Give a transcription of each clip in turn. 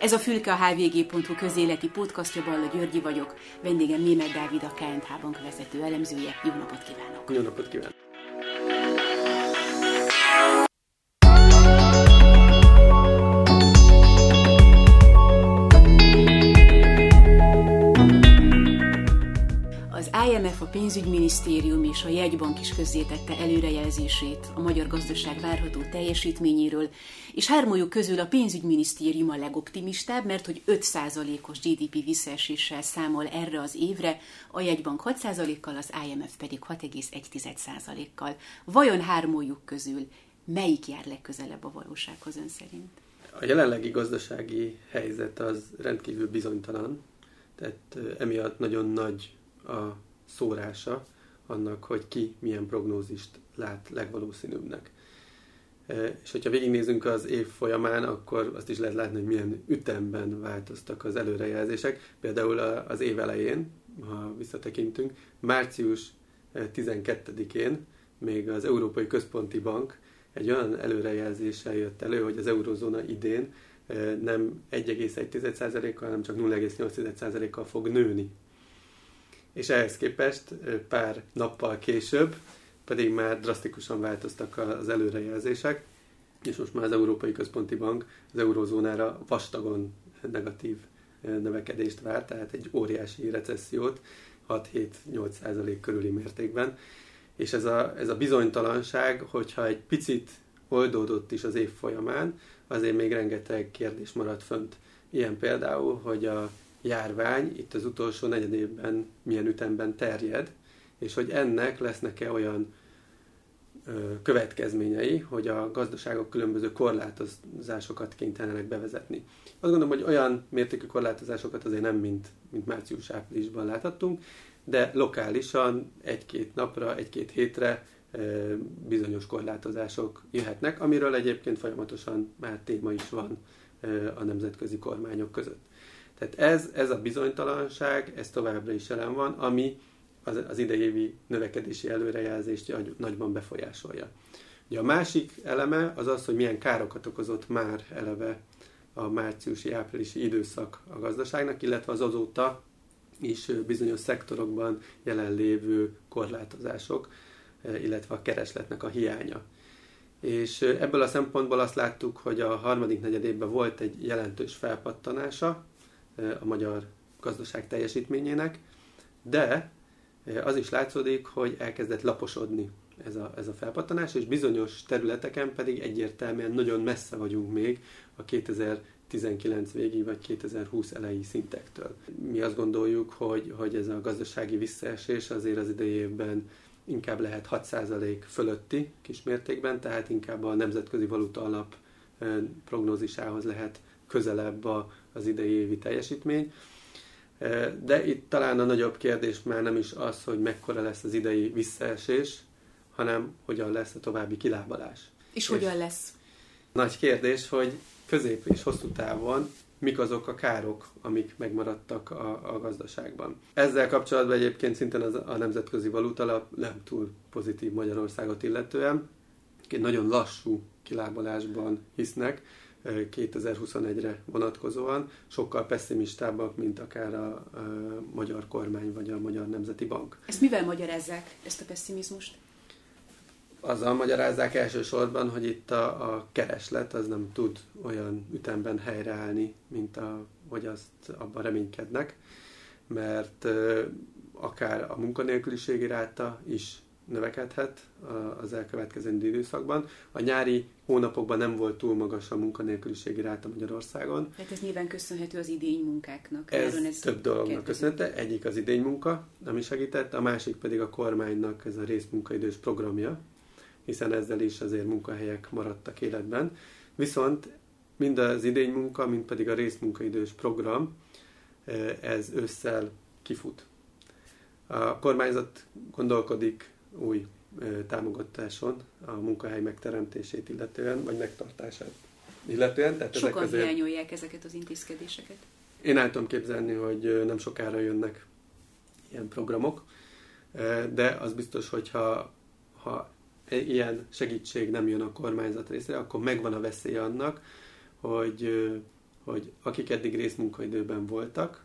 Ez a Fülke a hvg.hu közéleti podcastja, Balla Györgyi vagyok. Vendégem Német Dávid, a KNH Bank vezető elemzője. Jó napot kívánok! Jó napot kívánok! Pénzügyminisztérium és a jegybank is közzétette előrejelzését a magyar gazdaság várható teljesítményéről, és hármójuk közül a pénzügyminisztérium a legoptimistább, mert hogy 5%-os GDP visszaeséssel számol erre az évre, a jegybank 6%-kal, az IMF pedig 6,1%-kal. Vajon hármójuk közül melyik jár legközelebb a valósághoz ön szerint? A jelenlegi gazdasági helyzet az rendkívül bizonytalan, tehát emiatt nagyon nagy a szórása annak, hogy ki milyen prognózist lát legvalószínűbbnek. E, és hogyha végignézünk az év folyamán, akkor azt is lehet látni, hogy milyen ütemben változtak az előrejelzések. Például az év elején, ha visszatekintünk, március 12-én e, még az Európai Központi Bank egy olyan előrejelzéssel jött elő, hogy az eurozóna idén e, nem 1,1%-kal, hanem csak 0,8%-kal fog nőni és ehhez képest pár nappal később pedig már drasztikusan változtak az előrejelzések, és most már az Európai Központi Bank az eurozónára vastagon negatív növekedést vár, tehát egy óriási recessziót 6-7-8 százalék körüli mértékben. És ez a, ez a bizonytalanság, hogyha egy picit oldódott is az év folyamán, azért még rengeteg kérdés maradt fönt. Ilyen például, hogy a járvány itt az utolsó negyed évben milyen ütemben terjed, és hogy ennek lesznek-e olyan következményei, hogy a gazdaságok különböző korlátozásokat kénytelenek bevezetni. Azt gondolom, hogy olyan mértékű korlátozásokat azért nem, mint, mint március-áprilisban láthattunk, de lokálisan egy-két napra, egy-két hétre bizonyos korlátozások jöhetnek, amiről egyébként folyamatosan már téma is van a nemzetközi kormányok között. Tehát ez, ez a bizonytalanság, ez továbbra is jelen van, ami az, az idejévi növekedési előrejelzést nagyban befolyásolja. Ugye a másik eleme az az, hogy milyen károkat okozott már eleve a márciusi-áprilisi időszak a gazdaságnak, illetve az azóta is bizonyos szektorokban jelenlévő korlátozások, illetve a keresletnek a hiánya. És ebből a szempontból azt láttuk, hogy a harmadik negyedében volt egy jelentős felpattanása a magyar gazdaság teljesítményének, de az is látszódik, hogy elkezdett laposodni ez a, ez a felpattanás, és bizonyos területeken pedig egyértelműen nagyon messze vagyunk még a 2019 végi vagy 2020 elejé szintektől. Mi azt gondoljuk, hogy, hogy ez a gazdasági visszaesés azért az idejében inkább lehet 6% fölötti kismértékben, tehát inkább a nemzetközi valuta alap prognózisához lehet közelebb a, az idei évi teljesítmény. De itt talán a nagyobb kérdés már nem is az, hogy mekkora lesz az idei visszaesés, hanem hogyan lesz a további kilábalás. És, és hogyan lesz? Nagy kérdés, hogy közép és hosszú távon mik azok a károk, amik megmaradtak a, a gazdaságban. Ezzel kapcsolatban egyébként szintén az, a Nemzetközi Valutalap nem túl pozitív Magyarországot illetően. Nagyon lassú kilábalásban hisznek, 2021-re vonatkozóan sokkal pessimistábbak, mint akár a, a magyar kormány vagy a Magyar Nemzeti Bank. Ezt mivel magyarázzák, ezt a pessimizmust? Azzal magyarázzák elsősorban, hogy itt a, a kereslet az nem tud olyan ütemben helyreállni, mint a, hogy azt abban reménykednek, mert akár a munkanélküliségi ráta is növekedhet az elkövetkező időszakban. A nyári hónapokban nem volt túl magas a munkanélküliségi ráta Magyarországon. Tehát ez nyilván köszönhető az idény munkáknak. Ez, ez több dolognak köszönhető. Egyik az idény munka, ami segített, a másik pedig a kormánynak ez a részmunkaidős programja, hiszen ezzel is azért munkahelyek maradtak életben. Viszont mind az idény munka, mind pedig a részmunkaidős program, eh, ez ősszel kifut. A kormányzat gondolkodik új támogatáson a munkahely megteremtését illetően, vagy megtartását illetően. Tehát Sokan ezek azért... hiányolják ezeket az intézkedéseket. Én el tudom képzelni, hogy nem sokára jönnek ilyen programok, de az biztos, hogy ha, ha ilyen segítség nem jön a kormányzat részére, akkor megvan a veszély annak, hogy, hogy akik eddig részmunkaidőben voltak,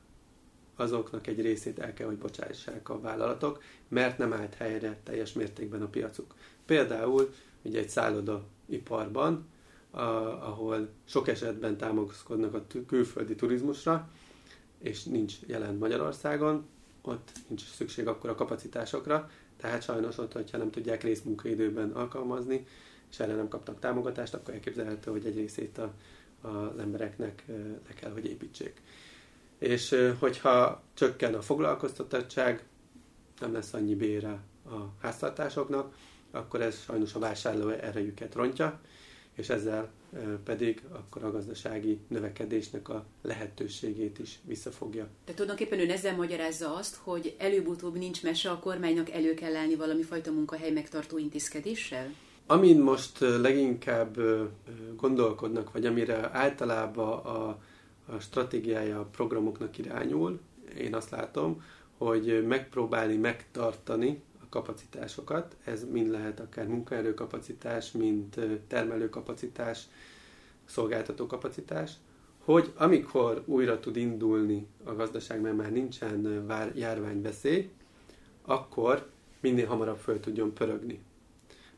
azoknak egy részét el kell, hogy bocsássák a vállalatok, mert nem állt helyre teljes mértékben a piacuk. Például ugye egy szállodaiparban, a, ahol sok esetben támaszkodnak a külföldi turizmusra, és nincs jelen Magyarországon, ott nincs szükség akkor a kapacitásokra, tehát sajnos ott, hogyha nem tudják részmunkaidőben alkalmazni, és erre nem kaptak támogatást, akkor elképzelhető, hogy egy részét a, az embereknek le kell, hogy építsék. És hogyha csökken a foglalkoztatottság, nem lesz annyi bére a háztartásoknak, akkor ez sajnos a vásárló erejüket rontja, és ezzel pedig akkor a gazdasági növekedésnek a lehetőségét is visszafogja. Tehát tulajdonképpen ön ezzel magyarázza azt, hogy előbb-utóbb nincs mese, a kormánynak elő kell állni valami fajta munkahely megtartó intézkedéssel? Amin most leginkább gondolkodnak, vagy amire általában a, a stratégiája a programoknak irányul, én azt látom, hogy megpróbálni megtartani kapacitásokat. Ez mind lehet akár munkaerőkapacitás, mint termelőkapacitás, szolgáltatókapacitás, hogy amikor újra tud indulni a gazdaság, mert már nincsen járványveszély, akkor minél hamarabb föl tudjon pörögni.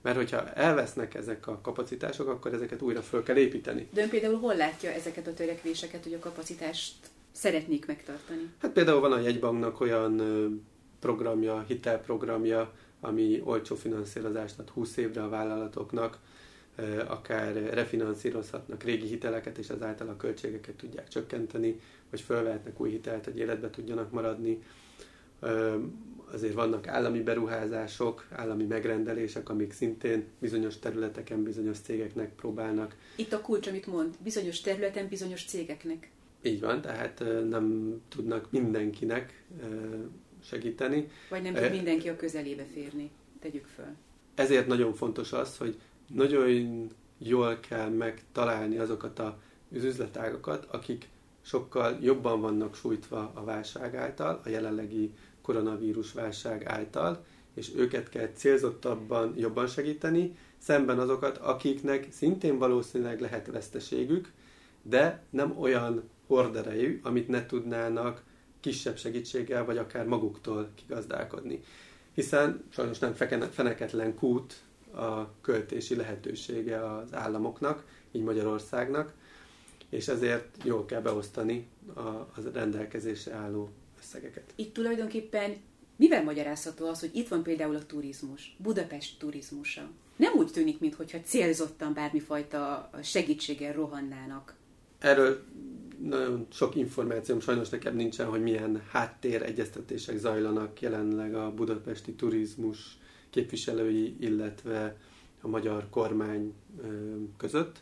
Mert hogyha elvesznek ezek a kapacitások, akkor ezeket újra föl kell építeni. De ön például hol látja ezeket a törekvéseket, hogy a kapacitást szeretnék megtartani? Hát például van a jegybanknak olyan programja, hitelprogramja, ami olcsó finanszírozást ad 20 évre a vállalatoknak, akár refinanszírozhatnak régi hiteleket, és ezáltal a költségeket tudják csökkenteni, vagy felvehetnek új hitelt, hogy életbe tudjanak maradni. Azért vannak állami beruházások, állami megrendelések, amik szintén bizonyos területeken, bizonyos cégeknek próbálnak. Itt a kulcs, amit mond, bizonyos területen, bizonyos cégeknek. Így van, tehát nem tudnak mindenkinek segíteni. Vagy nem tud mindenki a közelébe férni. Tegyük föl. Ezért nagyon fontos az, hogy nagyon jól kell megtalálni azokat az üzletágokat, akik sokkal jobban vannak sújtva a válság által, a jelenlegi koronavírus válság által, és őket kell célzottabban jobban segíteni, szemben azokat, akiknek szintén valószínűleg lehet veszteségük, de nem olyan horderejű, amit ne tudnának kisebb segítséggel, vagy akár maguktól kigazdálkodni. Hiszen sajnos nem feneketlen kút a költési lehetősége az államoknak, így Magyarországnak, és ezért jól kell beosztani a, a rendelkezésre álló összegeket. Itt tulajdonképpen mivel magyarázható az, hogy itt van például a turizmus, Budapest turizmusa? Nem úgy tűnik, mintha célzottan bármifajta segítséggel rohannának. Erről nagyon sok információm sajnos nekem nincsen, hogy milyen háttér egyeztetések zajlanak jelenleg a budapesti turizmus képviselői, illetve a magyar kormány között.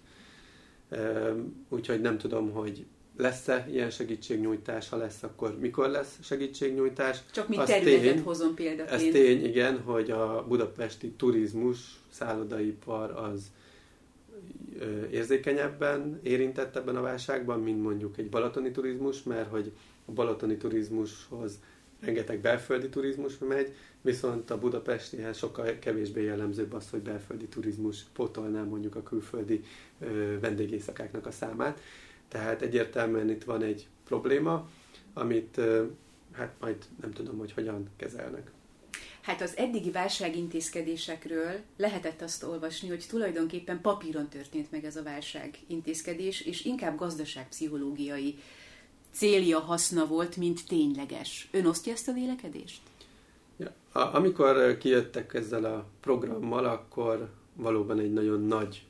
Úgyhogy nem tudom, hogy lesz-e ilyen segítségnyújtás, ha lesz, akkor mikor lesz segítségnyújtás. Csak mi területet hozom példaként. Ez tény, igen, hogy a budapesti turizmus, szállodaipar az érzékenyebben érintett ebben a válságban, mint mondjuk egy balatoni turizmus, mert hogy a balatoni turizmushoz rengeteg belföldi turizmus megy, viszont a budapestihez sokkal kevésbé jellemzőbb az, hogy belföldi turizmus pótolná mondjuk a külföldi vendégészakáknak a számát. Tehát egyértelműen itt van egy probléma, amit hát majd nem tudom, hogy hogyan kezelnek. Hát az eddigi válságintézkedésekről lehetett azt olvasni, hogy tulajdonképpen papíron történt meg ez a válságintézkedés, és inkább gazdaságpszichológiai célja, haszna volt, mint tényleges. Ön osztja ezt a vélekedést? Ja, amikor kijöttek ezzel a programmal, akkor valóban egy nagyon nagy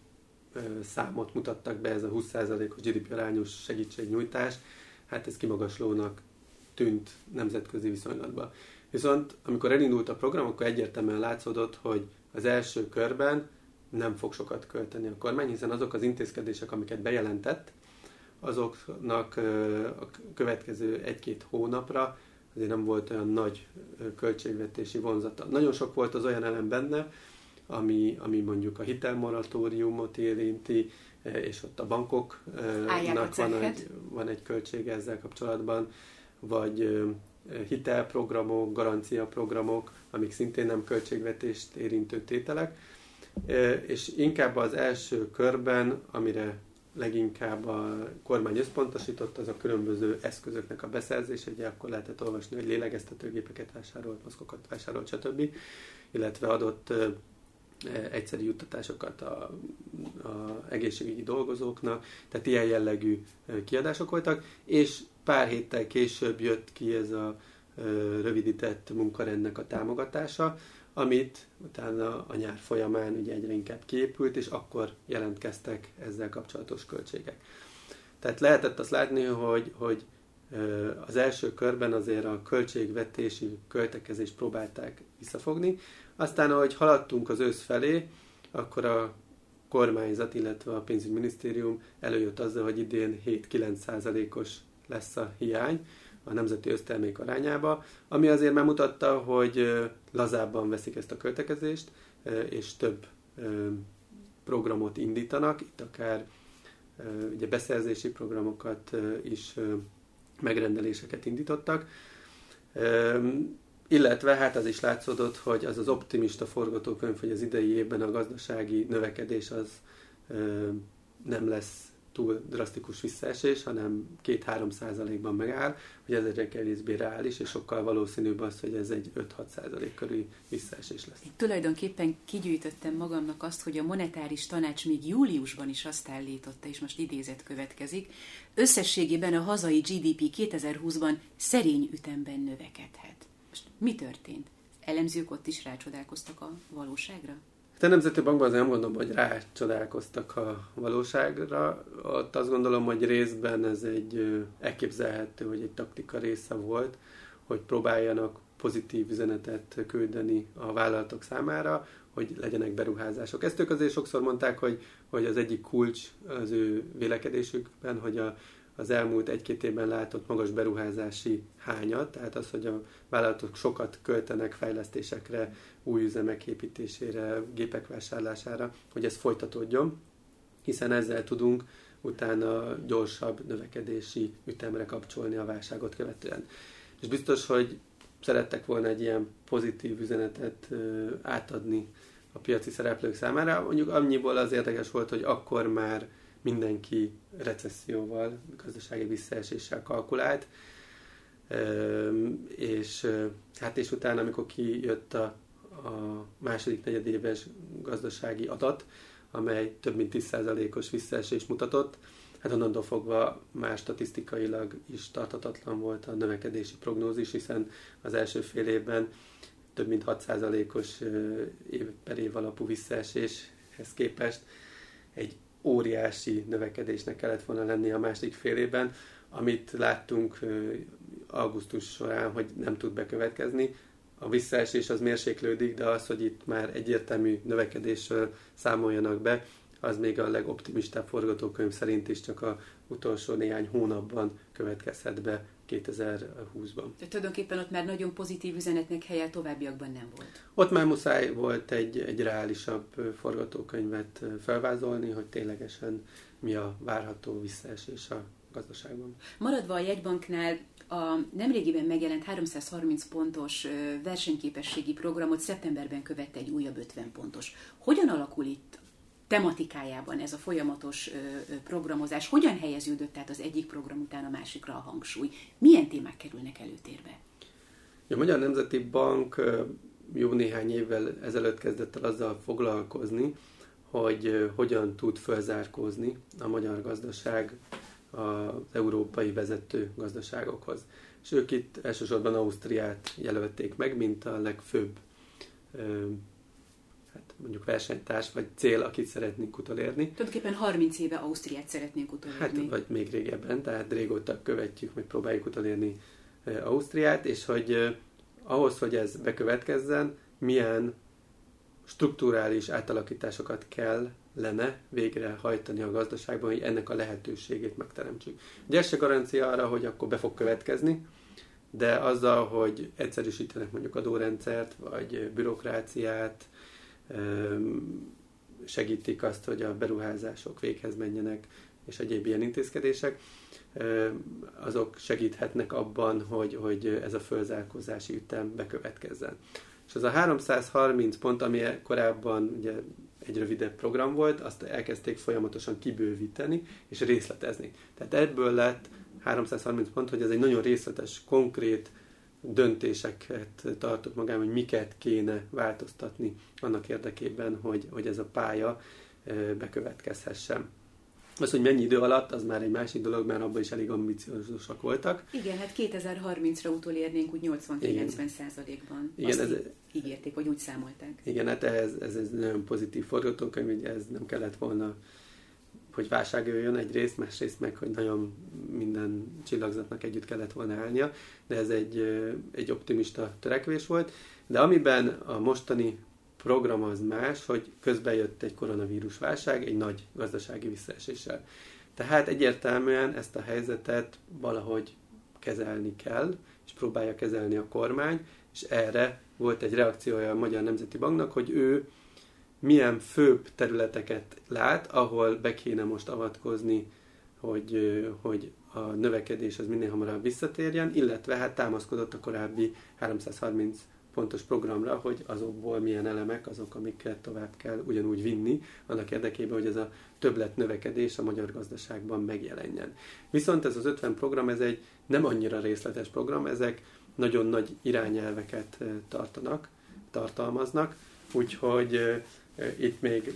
számot mutattak be, ez a 20%-os GDP arányos segítségnyújtás. Hát ez kimagaslónak tűnt nemzetközi viszonylatban. Viszont amikor elindult a program, akkor egyértelműen látszódott, hogy az első körben nem fog sokat költeni a kormány, hiszen azok az intézkedések, amiket bejelentett, azoknak a következő egy-két hónapra azért nem volt olyan nagy költségvetési vonzata. Nagyon sok volt az olyan elem benne, ami, ami mondjuk a hitelmoratóriumot érinti, és ott a bankoknak van egy, van egy költsége ezzel kapcsolatban, vagy hitelprogramok, garanciaprogramok, amik szintén nem költségvetést érintő tételek, és inkább az első körben, amire leginkább a kormány összpontosított, az a különböző eszközöknek a beszerzése, ugye akkor lehetett olvasni, hogy lélegeztetőgépeket vásárolt, maszkokat vásárolt, stb. Illetve adott egyszerű juttatásokat a, a egészségügyi dolgozóknak, tehát ilyen jellegű kiadások voltak, és pár héttel később jött ki ez a rövidített munkarendnek a támogatása, amit utána a nyár folyamán ugye egyre inkább kiépült, és akkor jelentkeztek ezzel kapcsolatos költségek. Tehát lehetett azt látni, hogy, hogy az első körben azért a költségvetési költekezést próbálták visszafogni, aztán ahogy haladtunk az ősz felé, akkor a kormányzat, illetve a pénzügyminisztérium előjött azzal, hogy idén 7-9 százalékos lesz a hiány, a nemzeti össztermék arányába, ami azért már mutatta, hogy lazábban veszik ezt a költekezést, és több programot indítanak, itt akár ugye beszerzési programokat is megrendeléseket indítottak, illetve hát az is látszódott, hogy az az optimista forgatókönyv, hogy az idei évben a gazdasági növekedés az nem lesz túl drasztikus visszaesés, hanem 2-3 százalékban megáll, hogy ez egyre kevésbé reális, és sokkal valószínűbb az, hogy ez egy 5-6 százalék körül visszaesés lesz. Tulajdonképpen kigyűjtöttem magamnak azt, hogy a monetáris tanács még júliusban is azt állította, és most idézet következik, összességében a hazai GDP 2020-ban szerény ütemben növekedhet. Mi történt? Elemzők ott is rácsodálkoztak a valóságra? a Nemzeti Bankban azért nem gondolom, hogy rácsodálkoztak a valóságra. Ott azt gondolom, hogy részben ez egy elképzelhető, hogy egy taktika része volt, hogy próbáljanak pozitív üzenetet küldeni a vállalatok számára, hogy legyenek beruházások. Ezt ők azért sokszor mondták, hogy, hogy az egyik kulcs az ő vélekedésükben, hogy a az elmúlt egy-két évben látott magas beruházási hányat, tehát az, hogy a vállalatok sokat költenek fejlesztésekre, új üzemek építésére, gépek vásárlására, hogy ez folytatódjon, hiszen ezzel tudunk utána gyorsabb növekedési ütemre kapcsolni a válságot követően. És biztos, hogy szerettek volna egy ilyen pozitív üzenetet átadni a piaci szereplők számára. Mondjuk annyiból az érdekes volt, hogy akkor már mindenki recesszióval, gazdasági visszaeséssel kalkulált, és hát és utána, amikor kijött a, a második negyedéves gazdasági adat, amely több mint 10%-os visszaesés mutatott, hát onnantól fogva már statisztikailag is tartatatlan volt a növekedési prognózis, hiszen az első fél évben több mint 6%-os év per év alapú visszaeséshez képest egy óriási növekedésnek kellett volna lenni a másik fél évben, amit láttunk augusztus során, hogy nem tud bekövetkezni. A visszaesés az mérséklődik, de az, hogy itt már egyértelmű növekedésről számoljanak be, az még a legoptimistább forgatókönyv szerint is csak a utolsó néhány hónapban következhet be 2020-ban. De tulajdonképpen ott már nagyon pozitív üzenetnek helye továbbiakban nem volt. Ott már muszáj volt egy, egy reálisabb forgatókönyvet felvázolni, hogy ténylegesen mi a várható visszaesés a gazdaságban. Maradva a jegybanknál, a nemrégiben megjelent 330 pontos versenyképességi programot szeptemberben követte egy újabb 50 pontos. Hogyan alakul itt tematikájában ez a folyamatos programozás? Hogyan helyeződött tehát az egyik program után a másikra a hangsúly? Milyen témák kerülnek előtérbe? A Magyar Nemzeti Bank jó néhány évvel ezelőtt kezdett el azzal foglalkozni, hogy hogyan tud felzárkózni a magyar gazdaság az európai vezető gazdaságokhoz. És ők itt elsősorban Ausztriát jelölték meg, mint a legfőbb mondjuk versenytárs vagy cél, akit szeretnénk utolérni. Tulajdonképpen 30 éve Ausztriát szeretnénk utolérni. Hát, vagy még régebben, tehát régóta követjük, meg próbáljuk utolérni Ausztriát, és hogy ahhoz, hogy ez bekövetkezzen, milyen strukturális átalakításokat kell lenne végrehajtani a gazdaságban, hogy ennek a lehetőségét megteremtsük. Ugye ez se garancia arra, hogy akkor be fog következni, de azzal, hogy egyszerűsítenek mondjuk adórendszert, vagy bürokráciát, segítik azt, hogy a beruházások véghez menjenek, és egyéb ilyen intézkedések, azok segíthetnek abban, hogy, hogy ez a fölzárkózási ütem bekövetkezzen. És az a 330 pont, ami korábban ugye egy rövidebb program volt, azt elkezdték folyamatosan kibővíteni és részletezni. Tehát ebből lett 330 pont, hogy ez egy nagyon részletes, konkrét döntéseket tartott magában, hogy miket kéne változtatni annak érdekében, hogy, hogy ez a pálya bekövetkezhessen. Az, hogy mennyi idő alatt, az már egy másik dolog, mert abban is elég ambiciózusak voltak. Igen, hát 2030-ra utolérnénk úgy 80-90 százalékban. Igen, ez, ígérték, vagy úgy számolták. Igen, hát ez, ez, ez nagyon pozitív forgatókönyv, ugye ez nem kellett volna hogy válság jöjjön egyrészt, másrészt meg, hogy nagyon minden csillagzatnak együtt kellett volna állnia, de ez egy, egy optimista törekvés volt. De amiben a mostani program az más, hogy közben jött egy koronavírus válság, egy nagy gazdasági visszaeséssel. Tehát egyértelműen ezt a helyzetet valahogy kezelni kell, és próbálja kezelni a kormány, és erre volt egy reakciója a Magyar Nemzeti Banknak, hogy ő milyen főbb területeket lát, ahol be kéne most avatkozni, hogy, hogy a növekedés az minél hamarabb visszatérjen, illetve hát támaszkodott a korábbi 330 pontos programra, hogy azokból milyen elemek azok, amiket tovább kell ugyanúgy vinni, annak érdekében, hogy ez a többlet növekedés a magyar gazdaságban megjelenjen. Viszont ez az 50 program, ez egy nem annyira részletes program, ezek nagyon nagy irányelveket tartanak, tartalmaznak, úgyhogy itt még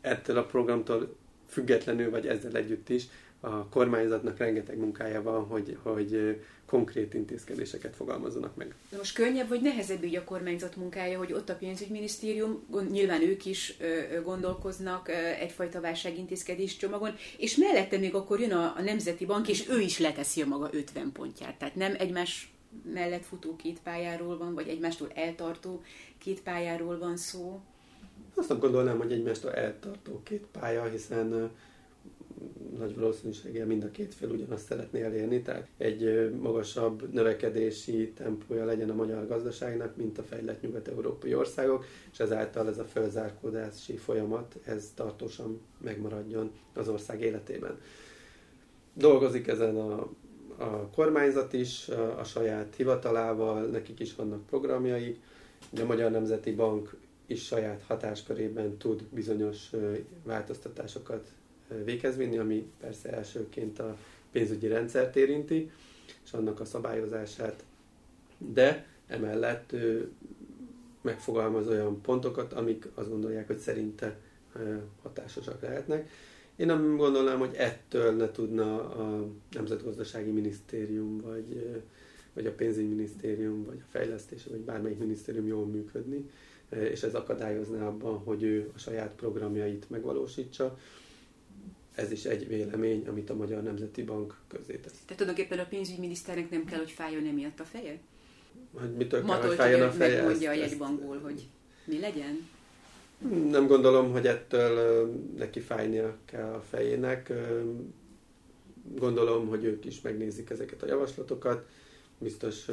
ettől a programtól függetlenül, vagy ezzel együtt is a kormányzatnak rengeteg munkája van, hogy, hogy konkrét intézkedéseket fogalmazzanak meg. De most könnyebb vagy nehezebb így a kormányzat munkája, hogy ott a pénzügyminisztérium, nyilván ők is gondolkoznak egyfajta válságintézkedés csomagon, és mellette még akkor jön a, a Nemzeti Bank, és ő is leteszi a maga 50 pontját. Tehát nem egymás mellett futó két pályáról van, vagy egymástól eltartó két pályáról van szó. Azt gondolnám, hogy egymástól eltartó két pálya, hiszen nagy valószínűséggel mind a két fél ugyanazt szeretné elérni, tehát egy magasabb növekedési tempója legyen a magyar gazdaságnak, mint a fejlett nyugat-európai országok, és ezáltal ez a felzárkódási folyamat, ez tartósan megmaradjon az ország életében. Dolgozik ezen a, a kormányzat is, a, a saját hivatalával, nekik is vannak programjaik, a Magyar Nemzeti Bank is saját hatáskörében tud bizonyos változtatásokat véghez vinni, ami persze elsőként a pénzügyi rendszert érinti, és annak a szabályozását, de emellett ő megfogalmaz olyan pontokat, amik azt gondolják, hogy szerinte hatásosak lehetnek. Én nem gondolnám, hogy ettől ne tudna a Nemzetgazdasági Minisztérium, vagy, vagy a Pénzügyminisztérium, vagy a Fejlesztés, vagy bármelyik minisztérium jól működni, és ez akadályozná abban, hogy ő a saját programjait megvalósítsa ez is egy vélemény, amit a Magyar Nemzeti Bank közzé tesz. Tehát tulajdonképpen a pénzügyminiszternek nem kell, hogy fájjon emiatt a feje? Hogy mitől kell, hogy fájjon a feje? Megmondja a jegybankból, hogy mi legyen? Nem gondolom, hogy ettől neki fájnia kell a fejének. Gondolom, hogy ők is megnézik ezeket a javaslatokat, biztos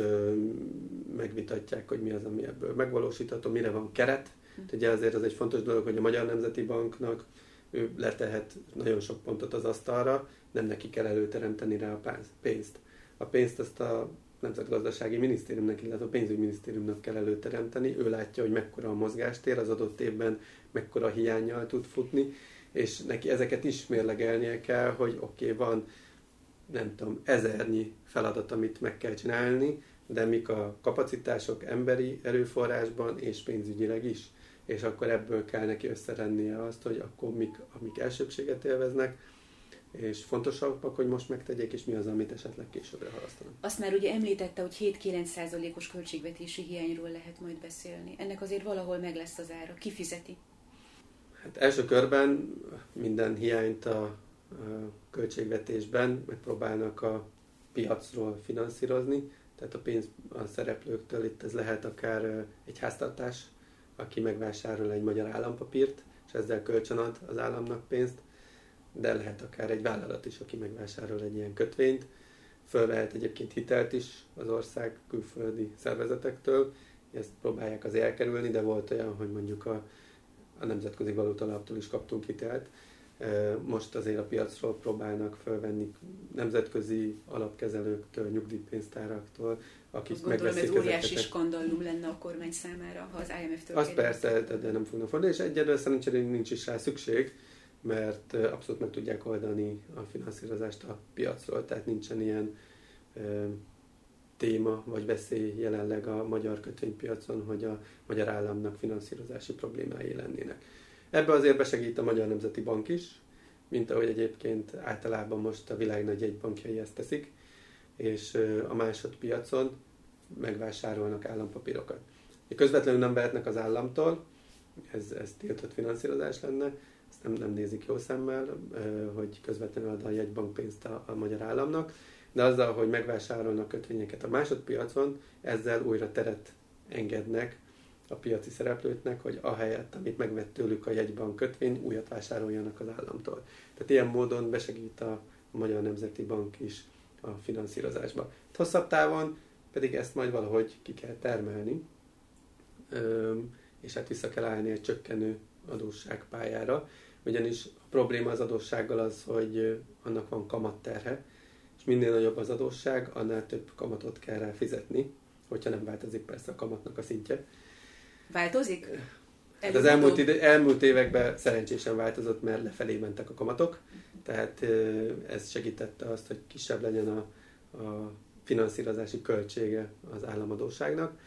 megvitatják, hogy mi az, ami ebből megvalósítható, mire van keret. Hm. Ugye azért az egy fontos dolog, hogy a Magyar Nemzeti Banknak ő letehet nagyon sok pontot az asztalra, nem neki kell előteremteni rá a pénzt. A pénzt azt a Nemzetgazdasági Minisztériumnak, illetve a Pénzügyminisztériumnak kell előteremteni. Ő látja, hogy mekkora a mozgástér az adott évben, mekkora hiányjal tud futni, és neki ezeket is mérlegelnie kell, hogy oké, okay, van nem tudom, ezernyi feladat, amit meg kell csinálni, de mik a kapacitások emberi erőforrásban és pénzügyileg is és akkor ebből kell neki összerennie azt, hogy akkor mik, amik elsőbséget élveznek, és fontosabbak, hogy most megtegyék, és mi az, amit esetleg későbbre halasztanak. Azt már ugye említette, hogy 7-9 százalékos költségvetési hiányról lehet majd beszélni. Ennek azért valahol meg lesz az ára. Ki fizeti? Hát első körben minden hiányt a költségvetésben megpróbálnak a piacról finanszírozni, tehát a pénz a szereplőktől itt ez lehet akár egy háztartás, aki megvásárol egy magyar állampapírt, és ezzel kölcsönad az államnak pénzt, de lehet akár egy vállalat is, aki megvásárol egy ilyen kötvényt, fölvehet egyébként hitelt is az ország külföldi szervezetektől, ezt próbálják az elkerülni, de volt olyan, hogy mondjuk a, a Nemzetközi Valutalaptól is kaptunk hitelt, Most azért a piacról próbálnak fölvenni nemzetközi alapkezelőktől, nyugdíjpénztáraktól, akik Azt gondolom, ez óriási skandallum lenne a kormány számára, ha az IMF-től Az persze, de nem fognak fordulni, és egyedül szerencsére nincs is rá szükség, mert abszolút meg tudják oldani a finanszírozást a piacról, tehát nincsen ilyen téma vagy veszély jelenleg a magyar kötvénypiacon, hogy a magyar államnak finanszírozási problémái lennének. Ebbe azért besegít a Magyar Nemzeti Bank is, mint ahogy egyébként általában most a világ nagy jegybankjai ezt teszik, és a másodpiacon megvásárolnak állampapírokat. Közvetlenül nem vehetnek az államtól, ez, ez tiltott finanszírozás lenne, ezt nem, nem nézik jó szemmel, hogy közvetlenül ad a jegybank pénzt a, a magyar államnak, de azzal, hogy megvásárolnak kötvényeket a másodpiacon, ezzel újra teret engednek a piaci szereplőknek, hogy ahelyett, amit megvett tőlük a jegybank kötvény, újat vásároljanak az államtól. Tehát ilyen módon besegít a Magyar Nemzeti Bank is a finanszírozásba. Hosszabb távon pedig ezt majd valahogy ki kell termelni, és hát vissza kell állni egy csökkenő adósságpályára, ugyanis a probléma az adóssággal az, hogy annak van kamatterhe, és minél nagyobb az adósság, annál több kamatot kell rá fizetni, hogyha nem változik persze a kamatnak a szintje. Változik? Hát az elmúlt, ide, elmúlt években szerencsésen változott, mert lefelé mentek a kamatok, tehát ez segítette azt, hogy kisebb legyen a, a finanszírozási költsége az államadóságnak,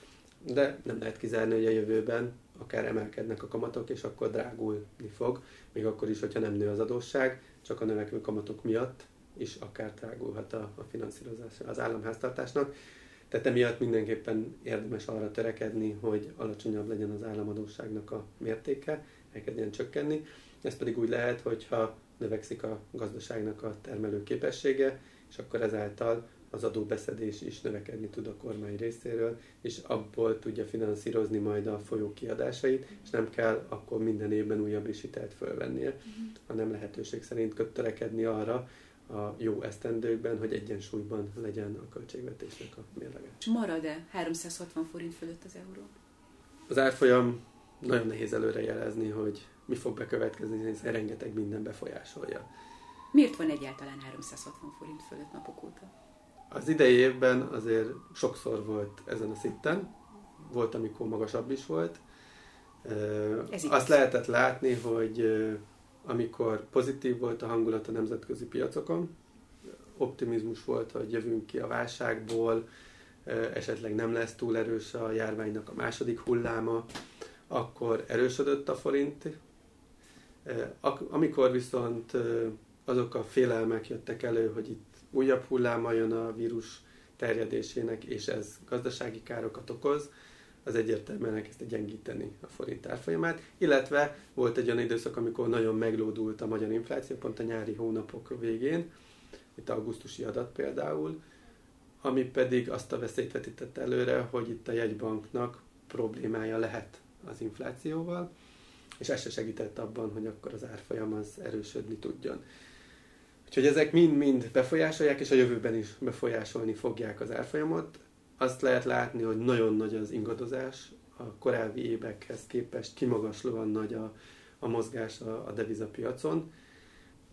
de nem lehet kizárni, hogy a jövőben akár emelkednek a kamatok, és akkor drágulni fog, még akkor is, hogyha nem nő az adósság, csak a növekvő kamatok miatt is akár drágulhat a, a finanszírozás az államháztartásnak. Tehát emiatt mindenképpen érdemes arra törekedni, hogy alacsonyabb legyen az államadóságnak a mértéke, elkezdjen csökkenni. Ez pedig úgy lehet, hogyha növekszik a gazdaságnak a termelő képessége, és akkor ezáltal az adóbeszedés is növekedni tud a kormány részéről, és abból tudja finanszírozni majd a folyó kiadásait, és nem kell akkor minden évben újabb is hitelt fölvennie, uh-huh. hanem lehetőség szerint köttörekedni arra, a jó esztendőkben, hogy egyensúlyban legyen a költségvetésnek a mérlege. És marad-e 360 forint fölött az euró? Az árfolyam nagyon nehéz előrejelezni, hogy mi fog bekövetkezni, hiszen rengeteg minden befolyásolja. Miért van egyáltalán 360 forint fölött napok óta? Az idei évben azért sokszor volt ezen a szinten, volt, amikor magasabb is volt. Ez Azt lehetett látni, hogy amikor pozitív volt a hangulat a nemzetközi piacokon, optimizmus volt, hogy jövünk ki a válságból, esetleg nem lesz túl erős a járványnak a második hulláma, akkor erősödött a forint. Amikor viszont azok a félelmek jöttek elő, hogy itt újabb hulláma jön a vírus terjedésének, és ez gazdasági károkat okoz, az egyértelműen elkezdte gyengíteni a forint árfolyamát, illetve volt egy olyan időszak, amikor nagyon meglódult a magyar infláció, pont a nyári hónapok végén, itt augusztusi adat például, ami pedig azt a veszélyt vetített előre, hogy itt a jegybanknak problémája lehet az inflációval, és ez se segített abban, hogy akkor az árfolyam az erősödni tudjon. Úgyhogy ezek mind-mind befolyásolják, és a jövőben is befolyásolni fogják az árfolyamot azt lehet látni, hogy nagyon nagy az ingadozás, a korábbi évekhez képest kimagaslóan nagy a, a mozgás a, a devizapiacon.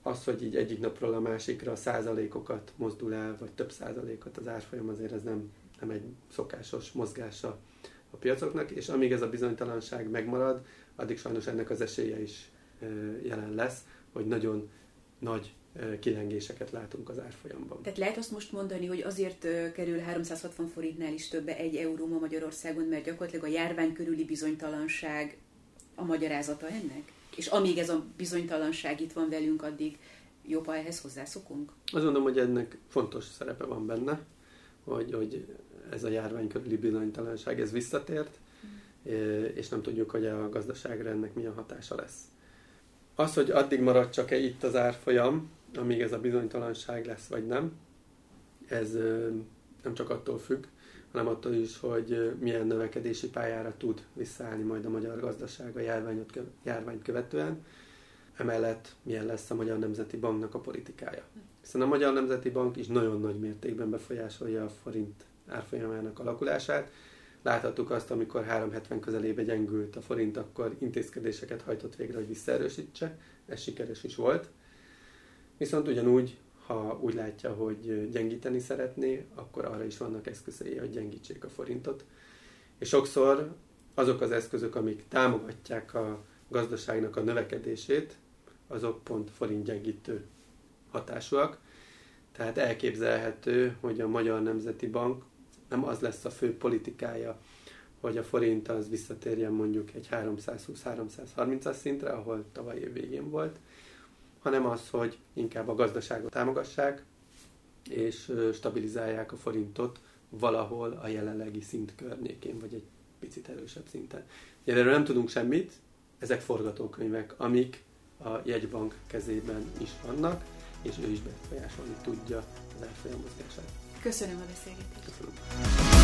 Az, hogy így egyik napról a másikra százalékokat mozdul el, vagy több százalékot az árfolyam, azért ez nem, nem egy szokásos mozgása a piacoknak, és amíg ez a bizonytalanság megmarad, addig sajnos ennek az esélye is jelen lesz, hogy nagyon nagy kilengéseket látunk az árfolyamban. Tehát lehet azt most mondani, hogy azért kerül 360 forintnál is többe egy euró ma Magyarországon, mert gyakorlatilag a járvány körüli bizonytalanság a magyarázata ennek? És amíg ez a bizonytalanság itt van velünk, addig jobb, ha ehhez hozzászokunk? Azt gondolom, hogy ennek fontos szerepe van benne, hogy, hogy ez a járvány körüli bizonytalanság, ez visszatért, mm. és nem tudjuk, hogy a gazdaságra ennek milyen hatása lesz. Az, hogy addig marad csak-e itt az árfolyam, amíg ez a bizonytalanság lesz, vagy nem, ez nem csak attól függ, hanem attól is, hogy milyen növekedési pályára tud visszaállni majd a magyar gazdaság a járványot, járványt követően. Emellett milyen lesz a Magyar Nemzeti Banknak a politikája. Hiszen a Magyar Nemzeti Bank is nagyon nagy mértékben befolyásolja a forint árfolyamának alakulását. Láthattuk azt, amikor 370 közelébe gyengült a forint, akkor intézkedéseket hajtott végre, hogy visszaerősítse. Ez sikeres is volt. Viszont ugyanúgy, ha úgy látja, hogy gyengíteni szeretné, akkor arra is vannak eszközei, hogy gyengítsék a forintot. És sokszor azok az eszközök, amik támogatják a gazdaságnak a növekedését, azok pont forint gyengítő hatásúak. Tehát elképzelhető, hogy a Magyar Nemzeti Bank nem az lesz a fő politikája, hogy a forint az visszatérjen mondjuk egy 320-330-as szintre, ahol tavaly év végén volt, hanem az, hogy inkább a gazdaságot támogassák, és stabilizálják a forintot valahol a jelenlegi szint környékén, vagy egy picit erősebb szinten. Erről nem tudunk semmit, ezek forgatókönyvek, amik a jegybank kezében is vannak, és ő is befolyásolni tudja az árfolyam mozgását. Köszönöm a beszélgetést. Köszönöm.